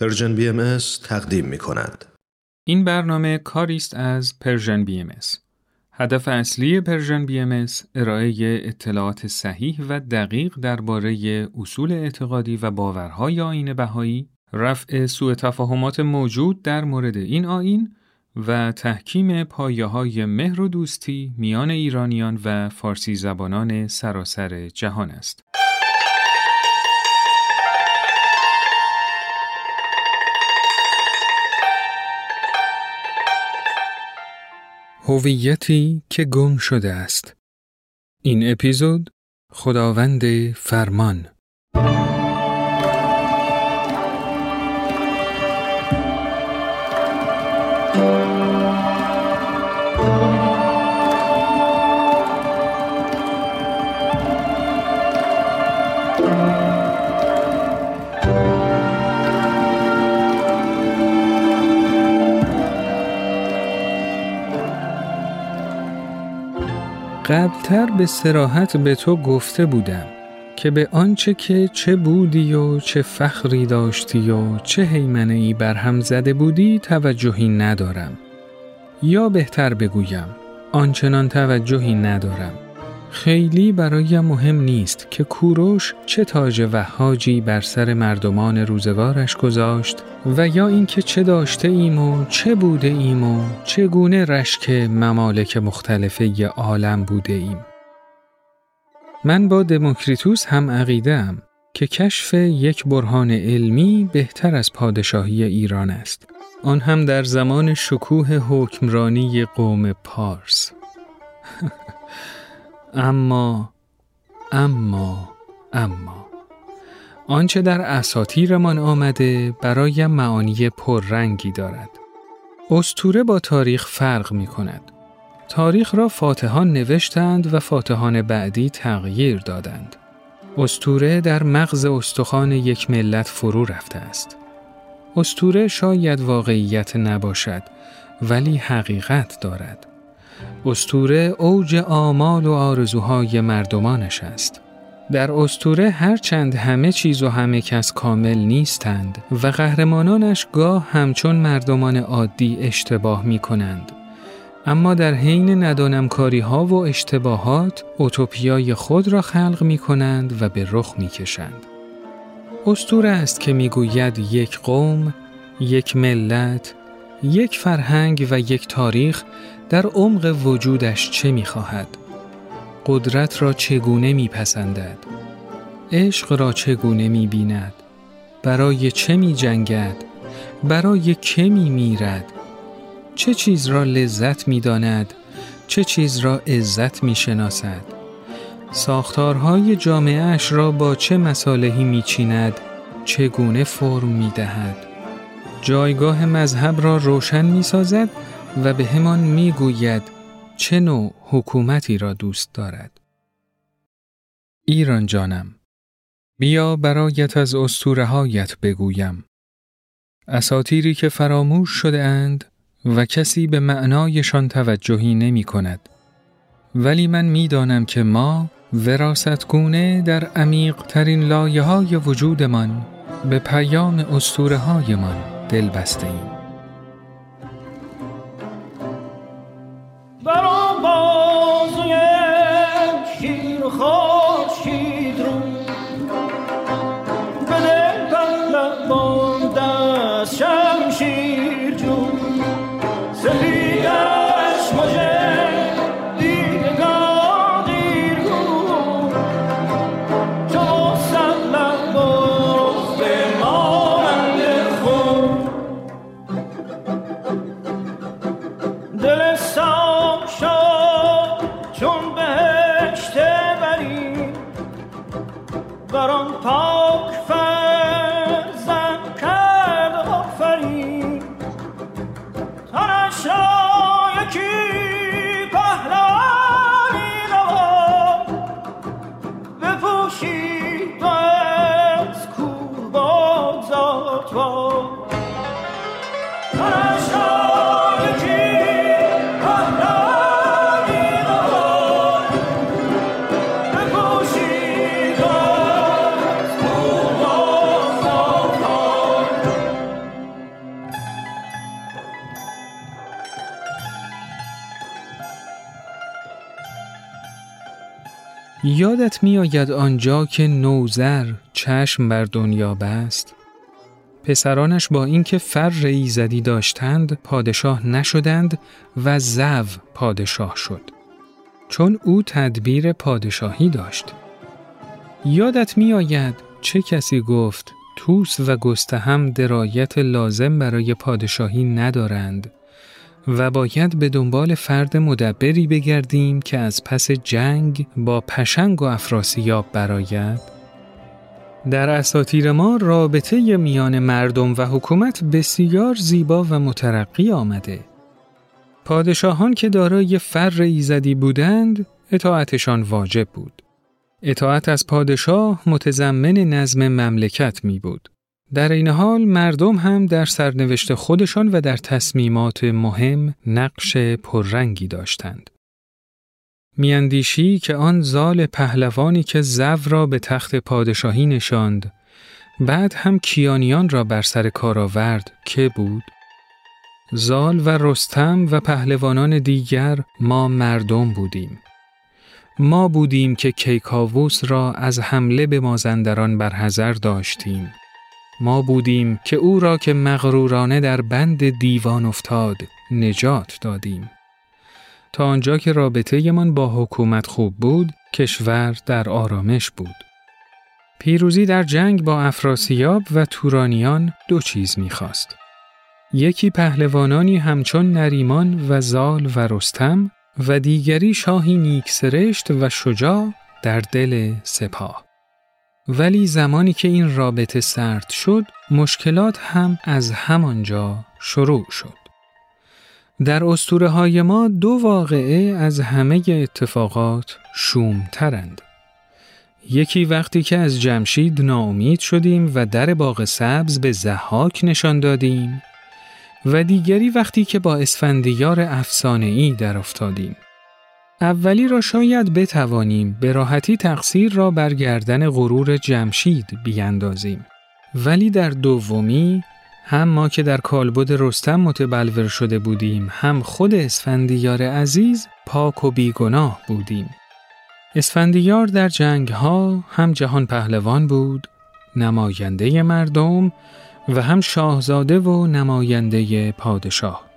Persian BM تقدیم می کند. این برنامه کاری است از Persian BM هدف اصلی Persian BM ارائه اطلاعات صحیح و دقیق درباره اصول اعتقادی و باورهای آیین بهایی، رفع سوء تفاهمات موجود در مورد این آیین و تحکیم پایه های مهر و دوستی میان ایرانیان و فارسی زبانان سراسر جهان است. هویتی که گم شده است. این اپیزود خداوند فرمان قبلتر به سراحت به تو گفته بودم که به آنچه که چه بودی و چه فخری داشتی و چه حیمنه ای برهم زده بودی توجهی ندارم. یا بهتر بگویم آنچنان توجهی ندارم. خیلی برایم مهم نیست که کوروش چه تاج وحاجی بر سر مردمان روزگارش گذاشت و یا اینکه چه داشته ایم و چه بوده ایم و چگونه رشک ممالک مختلفه عالم بوده ایم. من با دموکریتوس هم عقیده که کشف یک برهان علمی بهتر از پادشاهی ایران است. آن هم در زمان شکوه حکمرانی قوم پارس. اما اما اما آنچه در اساتیرمان آمده برای معانی پررنگی دارد. استوره با تاریخ فرق می کند. تاریخ را فاتحان نوشتند و فاتحان بعدی تغییر دادند. استوره در مغز استخوان یک ملت فرو رفته است. استوره شاید واقعیت نباشد ولی حقیقت دارد. استوره اوج آمال و آرزوهای مردمانش است. در استوره هرچند همه چیز و همه کس کامل نیستند و قهرمانانش گاه همچون مردمان عادی اشتباه می کنند. اما در حین ندانمکاری ها و اشتباهات اوتوپیای خود را خلق می کنند و به رخ می کشند. استوره است که می گوید یک قوم، یک ملت، یک فرهنگ و یک تاریخ در عمق وجودش چه می خواهد؟ قدرت را چگونه می پسندد؟ عشق را چگونه می بیند؟ برای چه می جنگد؟ برای که می میرد؟ چه چیز را لذت می داند؟ چه چیز را عزت می شناسد؟ ساختارهای جامعهش را با چه مسالهی می چیند؟ چگونه فرم می دهد؟ جایگاه مذهب را روشن می سازد و به همان می گوید چه نوع حکومتی را دوست دارد. ایران جانم بیا برایت از اسطوره هایت بگویم. اساتیری که فراموش شده اند و کسی به معنایشان توجهی نمی کند. ولی من می‌دانم که ما وراست گونه در عمیق ترین لایه های وجودمان به پیام اسطوره هایمان دل بسته ایم. Oh. یادت میآید آنجا که نوزر چشم بر دنیا بست؟ پسرانش با اینکه فر ایزدی داشتند پادشاه نشدند و زو پادشاه شد. چون او تدبیر پادشاهی داشت. یادت میآید چه کسی گفت توس و گستهم درایت لازم برای پادشاهی ندارند؟ و باید به دنبال فرد مدبری بگردیم که از پس جنگ با پشنگ و افراسیاب براید؟ در اساطیر ما رابطه میان مردم و حکومت بسیار زیبا و مترقی آمده. پادشاهان که دارای فر ایزدی بودند، اطاعتشان واجب بود. اطاعت از پادشاه متضمن نظم مملکت می بود. در این حال مردم هم در سرنوشت خودشان و در تصمیمات مهم نقش پررنگی داشتند. میاندیشی که آن زال پهلوانی که زو را به تخت پادشاهی نشاند بعد هم کیانیان را بر سر کار آورد که بود؟ زال و رستم و پهلوانان دیگر ما مردم بودیم. ما بودیم که کیکاووس را از حمله به مازندران برحذر داشتیم. ما بودیم که او را که مغرورانه در بند دیوان افتاد نجات دادیم. تا آنجا که رابطه من با حکومت خوب بود، کشور در آرامش بود. پیروزی در جنگ با افراسیاب و تورانیان دو چیز می‌خواست. یکی پهلوانانی همچون نریمان و زال و رستم و دیگری شاهی نیکسرشت و شجاع در دل سپاه. ولی زمانی که این رابطه سرد شد مشکلات هم از همانجا شروع شد. در اسطوره های ما دو واقعه از همه اتفاقات شومترند. یکی وقتی که از جمشید ناامید شدیم و در باغ سبز به زحاک نشان دادیم و دیگری وقتی که با اسفندیار افسانه‌ای در افتادیم. اولی را شاید بتوانیم به راحتی تقصیر را بر گردن غرور جمشید بیاندازیم. ولی در دومی هم ما که در کالبد رستم متبلور شده بودیم هم خود اسفندیار عزیز پاک و بیگناه بودیم. اسفندیار در جنگ ها هم جهان پهلوان بود، نماینده مردم و هم شاهزاده و نماینده پادشاه.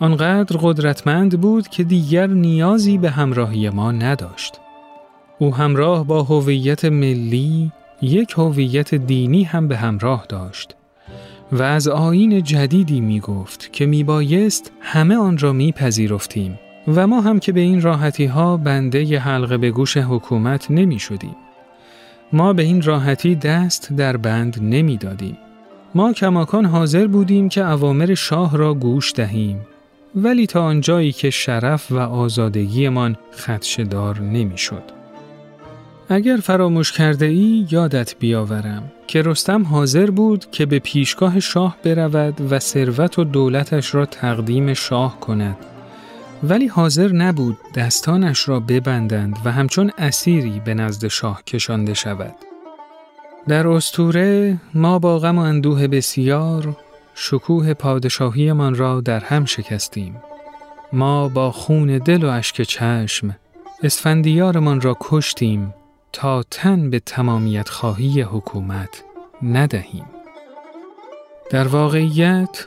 آنقدر قدرتمند بود که دیگر نیازی به همراهی ما نداشت. او همراه با هویت ملی یک هویت دینی هم به همراه داشت و از آین جدیدی می گفت که می بایست همه آن را می پذیرفتیم و ما هم که به این راحتی ها بنده ی حلقه به گوش حکومت نمی شدیم. ما به این راحتی دست در بند نمی دادیم. ما کماکان حاضر بودیم که اوامر شاه را گوش دهیم ولی تا آنجایی که شرف و آزادگیمان خدشدار نمی‌شد. اگر فراموش کرده ای یادت بیاورم که رستم حاضر بود که به پیشگاه شاه برود و ثروت و دولتش را تقدیم شاه کند ولی حاضر نبود دستانش را ببندند و همچون اسیری به نزد شاه کشانده شود. در استوره ما با غم و اندوه بسیار شکوه پادشاهیمان را در هم شکستیم. ما با خون دل و اشک چشم اسفندیارمان را کشتیم تا تن به تمامیت خواهی حکومت ندهیم. در واقعیت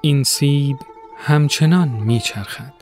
این سیب همچنان میچرخد.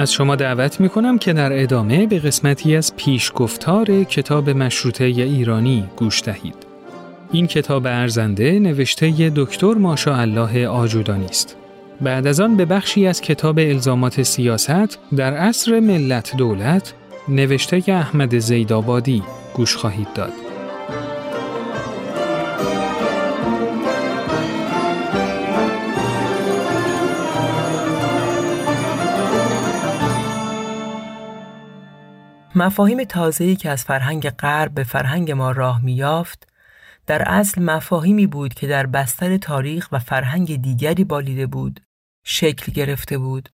از شما دعوت می کنم که در ادامه به قسمتی از پیشگفتار کتاب مشروطه ایرانی گوش دهید. این کتاب ارزنده نوشته دکتر ماشا الله آجودانی است. بعد از آن به بخشی از کتاب الزامات سیاست در عصر ملت دولت نوشته احمد زیدآبادی گوش خواهید داد. مفاهیم تازه‌ای که از فرهنگ غرب به فرهنگ ما راه میافت در اصل مفاهیمی بود که در بستر تاریخ و فرهنگ دیگری بالیده بود شکل گرفته بود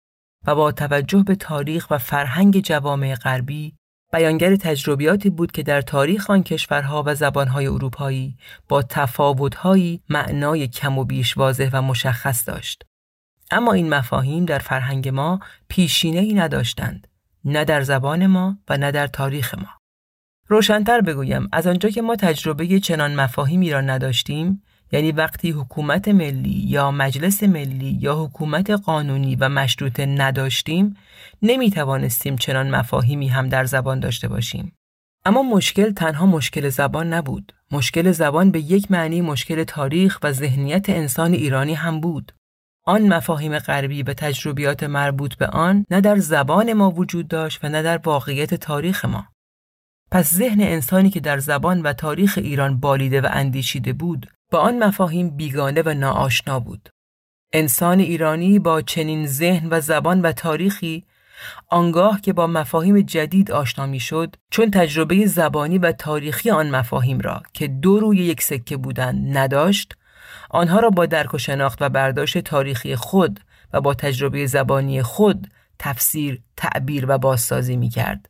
و با توجه به تاریخ و فرهنگ جوامع غربی بیانگر تجربیاتی بود که در تاریخ آن کشورها و زبانهای اروپایی با تفاوتهایی معنای کم و بیش واضح و مشخص داشت. اما این مفاهیم در فرهنگ ما پیشینه ای نداشتند. نه در زبان ما و نه در تاریخ ما. روشنتر بگویم از آنجا که ما تجربه چنان مفاهیمی را نداشتیم یعنی وقتی حکومت ملی یا مجلس ملی یا حکومت قانونی و مشروطه نداشتیم نمی توانستیم چنان مفاهیمی هم در زبان داشته باشیم. اما مشکل تنها مشکل زبان نبود. مشکل زبان به یک معنی مشکل تاریخ و ذهنیت انسان ایرانی هم بود. آن مفاهیم غربی و تجربیات مربوط به آن نه در زبان ما وجود داشت و نه در واقعیت تاریخ ما. پس ذهن انسانی که در زبان و تاریخ ایران بالیده و اندیشیده بود با آن مفاهیم بیگانه و ناآشنا بود. انسان ایرانی با چنین ذهن و زبان و تاریخی آنگاه که با مفاهیم جدید آشنا می شد چون تجربه زبانی و تاریخی آن مفاهیم را که دو روی یک سکه بودند نداشت آنها را با درک و شناخت و برداشت تاریخی خود و با تجربه زبانی خود تفسیر، تعبیر و بازسازی می کرد.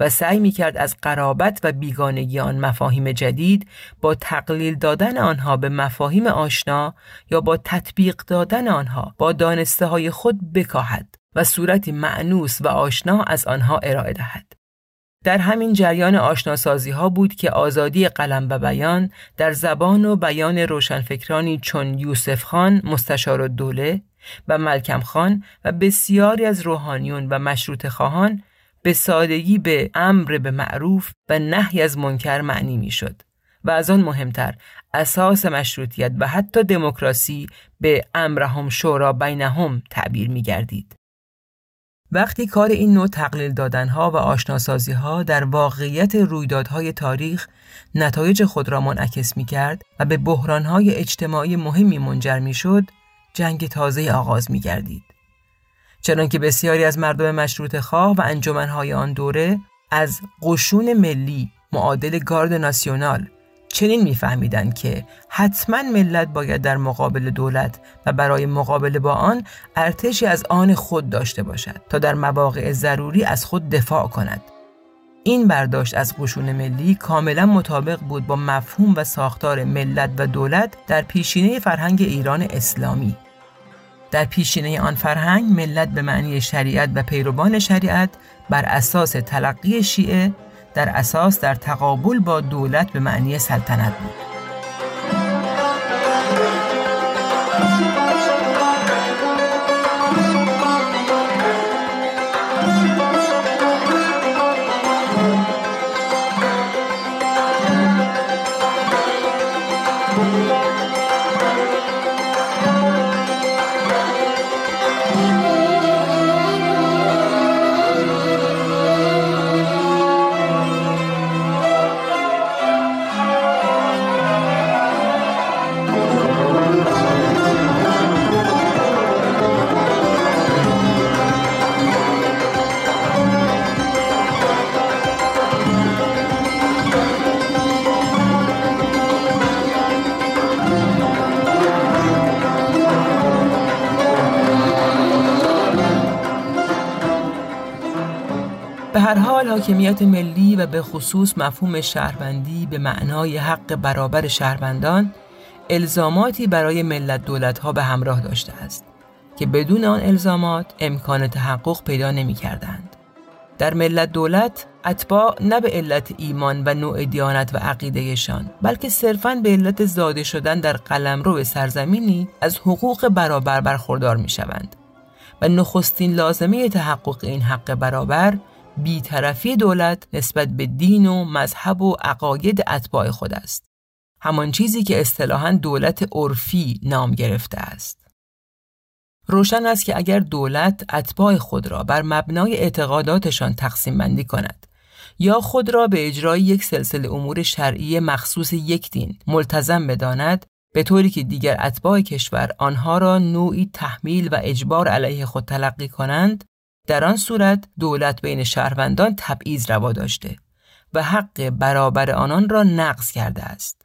و سعی می کرد از قرابت و بیگانگی آن مفاهیم جدید با تقلیل دادن آنها به مفاهیم آشنا یا با تطبیق دادن آنها با دانسته های خود بکاهد و صورتی معنوس و آشنا از آنها ارائه دهد. در همین جریان آشناسازی ها بود که آزادی قلم و بیان در زبان و بیان روشنفکرانی چون یوسف خان مستشار دوله و ملکم خان و بسیاری از روحانیون و مشروط خواهان به سادگی به امر به معروف و نهی از منکر معنی می‌شد و از آن مهمتر اساس مشروطیت و حتی دموکراسی به امرهم شورا بینهم تعبیر می گردید. وقتی کار این نوع تقلیل دادنها و آشناسازی ها در واقعیت رویدادهای تاریخ نتایج خود را منعکس می کرد و به بحرانهای اجتماعی مهمی منجر می شد، جنگ تازه آغاز می گردید. چنانکه بسیاری از مردم مشروط خواه و انجمنهای آن دوره از قشون ملی معادل گارد ناسیونال چنین میفهمیدند که حتما ملت باید در مقابل دولت و برای مقابله با آن ارتشی از آن خود داشته باشد تا در مواقع ضروری از خود دفاع کند. این برداشت از قشون ملی کاملا مطابق بود با مفهوم و ساختار ملت و دولت در پیشینه فرهنگ ایران اسلامی. در پیشینه آن فرهنگ ملت به معنی شریعت و پیروان شریعت بر اساس تلقی شیعه در اساس در تقابل با دولت به معنی سلطنت بود. حاکمیت ملی و به خصوص مفهوم شهروندی به معنای حق برابر شهروندان الزاماتی برای ملت دولت ها به همراه داشته است که بدون آن الزامات امکان تحقق پیدا نمی کردند. در ملت دولت اتباع نه به علت ایمان و نوع دیانت و عقیدهشان بلکه صرفاً به علت زاده شدن در قلمرو سرزمینی از حقوق برابر برخوردار می شوند و نخستین لازمه تحقق این حق برابر بیطرفی دولت نسبت به دین و مذهب و عقاید اتباع خود است. همان چیزی که اصطلاحاً دولت عرفی نام گرفته است. روشن است که اگر دولت اتباع خود را بر مبنای اعتقاداتشان تقسیم بندی کند یا خود را به اجرای یک سلسله امور شرعی مخصوص یک دین ملتزم بداند به طوری که دیگر اتباع کشور آنها را نوعی تحمیل و اجبار علیه خود تلقی کنند در آن صورت دولت بین شهروندان تبعیض روا داشته و حق برابر آنان را نقض کرده است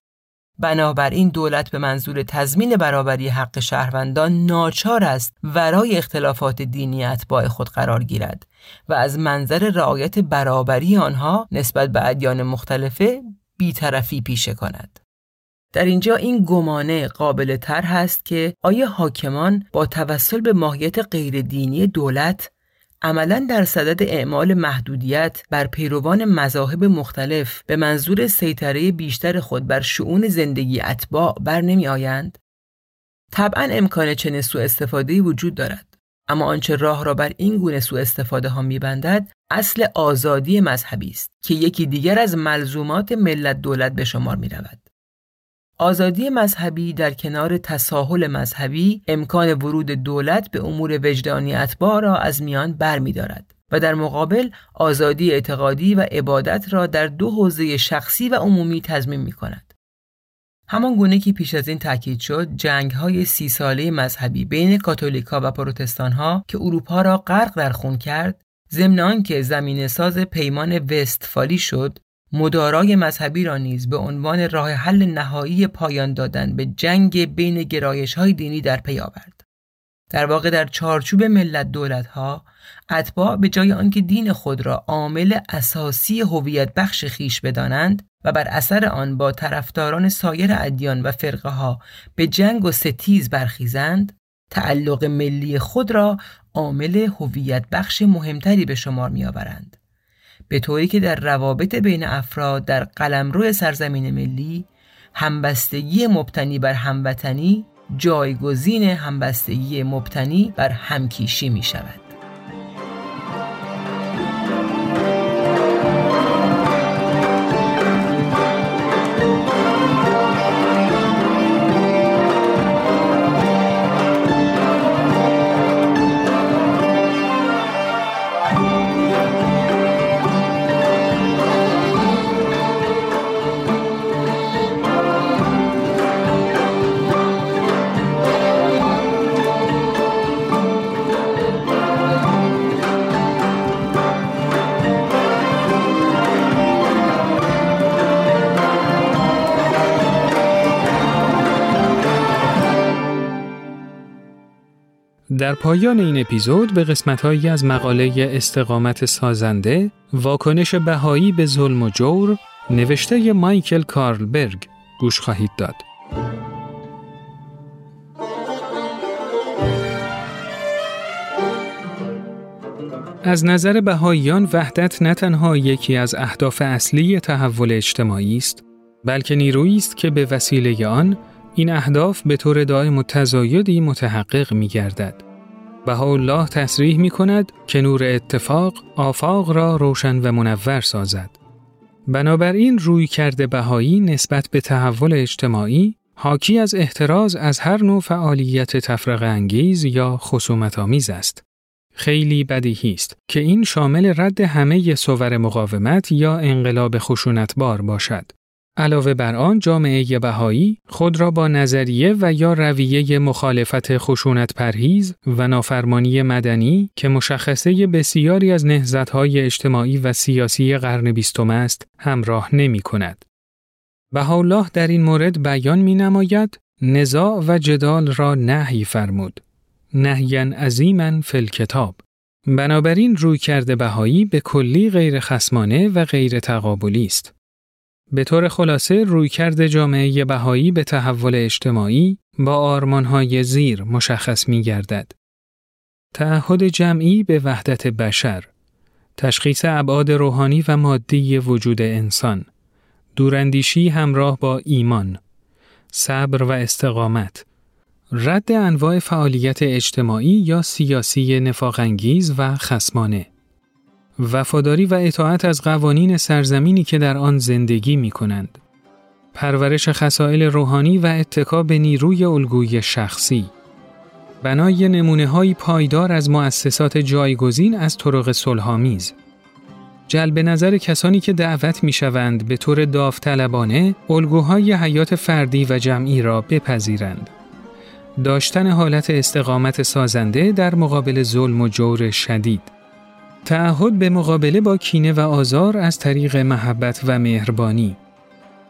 بنابراین دولت به منظور تضمین برابری حق شهروندان ناچار است ورای اختلافات دینی اتباع خود قرار گیرد و از منظر رعایت برابری آنها نسبت به ادیان مختلفه بیطرفی پیشه کند. در اینجا این گمانه قابل تر هست که آیا حاکمان با توسل به ماهیت غیر دینی دولت عملا در صدد اعمال محدودیت بر پیروان مذاهب مختلف به منظور سیطره بیشتر خود بر شعون زندگی اتباع بر نمی آیند؟ طبعا امکان چنین سوء استفاده وجود دارد اما آنچه راه را بر این گونه سوء استفاده ها میبندد اصل آزادی مذهبی است که یکی دیگر از ملزومات ملت دولت به شمار می رود. آزادی مذهبی در کنار تساهل مذهبی امکان ورود دولت به امور وجدانی اتباع را از میان برمیدارد و در مقابل آزادی اعتقادی و عبادت را در دو حوزه شخصی و عمومی تضمین می کند. همان گونه که پیش از این تاکید شد جنگ های سی ساله مذهبی بین کاتولیکا و پروتستان ها که اروپا را غرق در خون کرد ضمن که زمین ساز پیمان وستفالی شد مدارای مذهبی را نیز به عنوان راه حل نهایی پایان دادن به جنگ بین گرایش های دینی در پی آورد. در واقع در چارچوب ملت دولت ها اتباع به جای آنکه دین خود را عامل اساسی هویت بخش خیش بدانند و بر اثر آن با طرفداران سایر ادیان و فرقه ها به جنگ و ستیز برخیزند تعلق ملی خود را عامل هویت بخش مهمتری به شمار می آورند. به طوری که در روابط بین افراد در قلمرو سرزمین ملی همبستگی مبتنی بر هموطنی جایگزین همبستگی مبتنی بر همکیشی می شود. در پایان این اپیزود به قسمتهایی از مقاله استقامت سازنده واکنش بهایی به ظلم و جور نوشته مایکل کارلبرگ گوش خواهید داد. از نظر بهاییان وحدت نه تنها یکی از اهداف اصلی تحول اجتماعی است بلکه نیرویی است که به وسیله آن این اهداف به طور دائم و تزایدی متحقق می گردد. الله تصریح می کند که نور اتفاق آفاق را روشن و منور سازد. بنابراین روی کرده بهایی نسبت به تحول اجتماعی حاکی از احتراز از هر نوع فعالیت تفرق انگیز یا خصومت آمیز است. خیلی بدیهی است که این شامل رد همه صور مقاومت یا انقلاب خشونتبار باشد. علاوه بر آن جامعه بهایی خود را با نظریه و یا رویه مخالفت خشونت پرهیز و نافرمانی مدنی که مشخصه بسیاری از نهزتهای اجتماعی و سیاسی قرن بیستم است همراه نمی کند. بهاءالله در این مورد بیان می نماید نزاع و جدال را نهی فرمود. نهیا عظیما فی کتاب. بنابراین روی کرده بهایی به کلی غیر خسمانه و غیر تقابلی است. به طور خلاصه رویکرد جامعه بهایی به تحول اجتماعی با آرمانهای زیر مشخص می گردد. تعهد جمعی به وحدت بشر، تشخیص ابعاد روحانی و مادی وجود انسان، دوراندیشی همراه با ایمان، صبر و استقامت، رد انواع فعالیت اجتماعی یا سیاسی نفاقانگیز و خسمانه، وفاداری و اطاعت از قوانین سرزمینی که در آن زندگی می کنند. پرورش خسائل روحانی و اتکا به نیروی الگوی شخصی. بنای نمونه های پایدار از مؤسسات جایگزین از طرق صلحآمیز جلب نظر کسانی که دعوت می شوند به طور داوطلبانه الگوهای حیات فردی و جمعی را بپذیرند. داشتن حالت استقامت سازنده در مقابل ظلم و جور شدید. تعهد به مقابله با کینه و آزار از طریق محبت و مهربانی.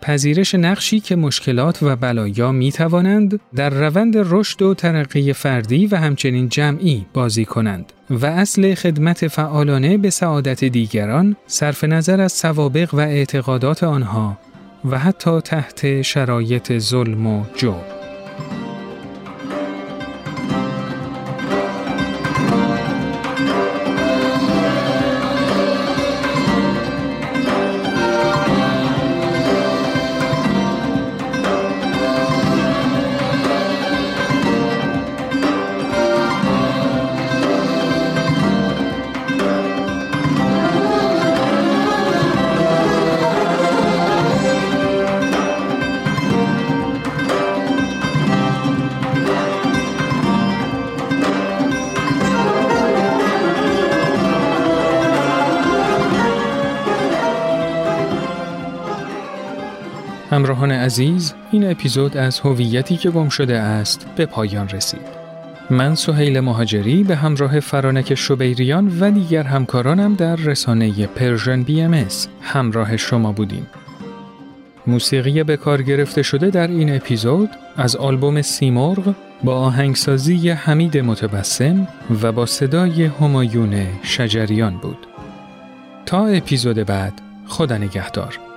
پذیرش نقشی که مشکلات و بلایا می توانند در روند رشد و ترقی فردی و همچنین جمعی بازی کنند و اصل خدمت فعالانه به سعادت دیگران صرف نظر از سوابق و اعتقادات آنها و حتی تحت شرایط ظلم و جور. همراهان عزیز این اپیزود از هویتی که گم شده است به پایان رسید. من سهیل مهاجری به همراه فرانک شبیریان و دیگر همکارانم در رسانه Persian BM همراه شما بودیم. موسیقی به کار گرفته شده در این اپیزود از آلبوم سیمرغ با آهنگسازی حمید متبسم و با صدای همایون شجریان بود. تا اپیزود بعد خدا نگهدار.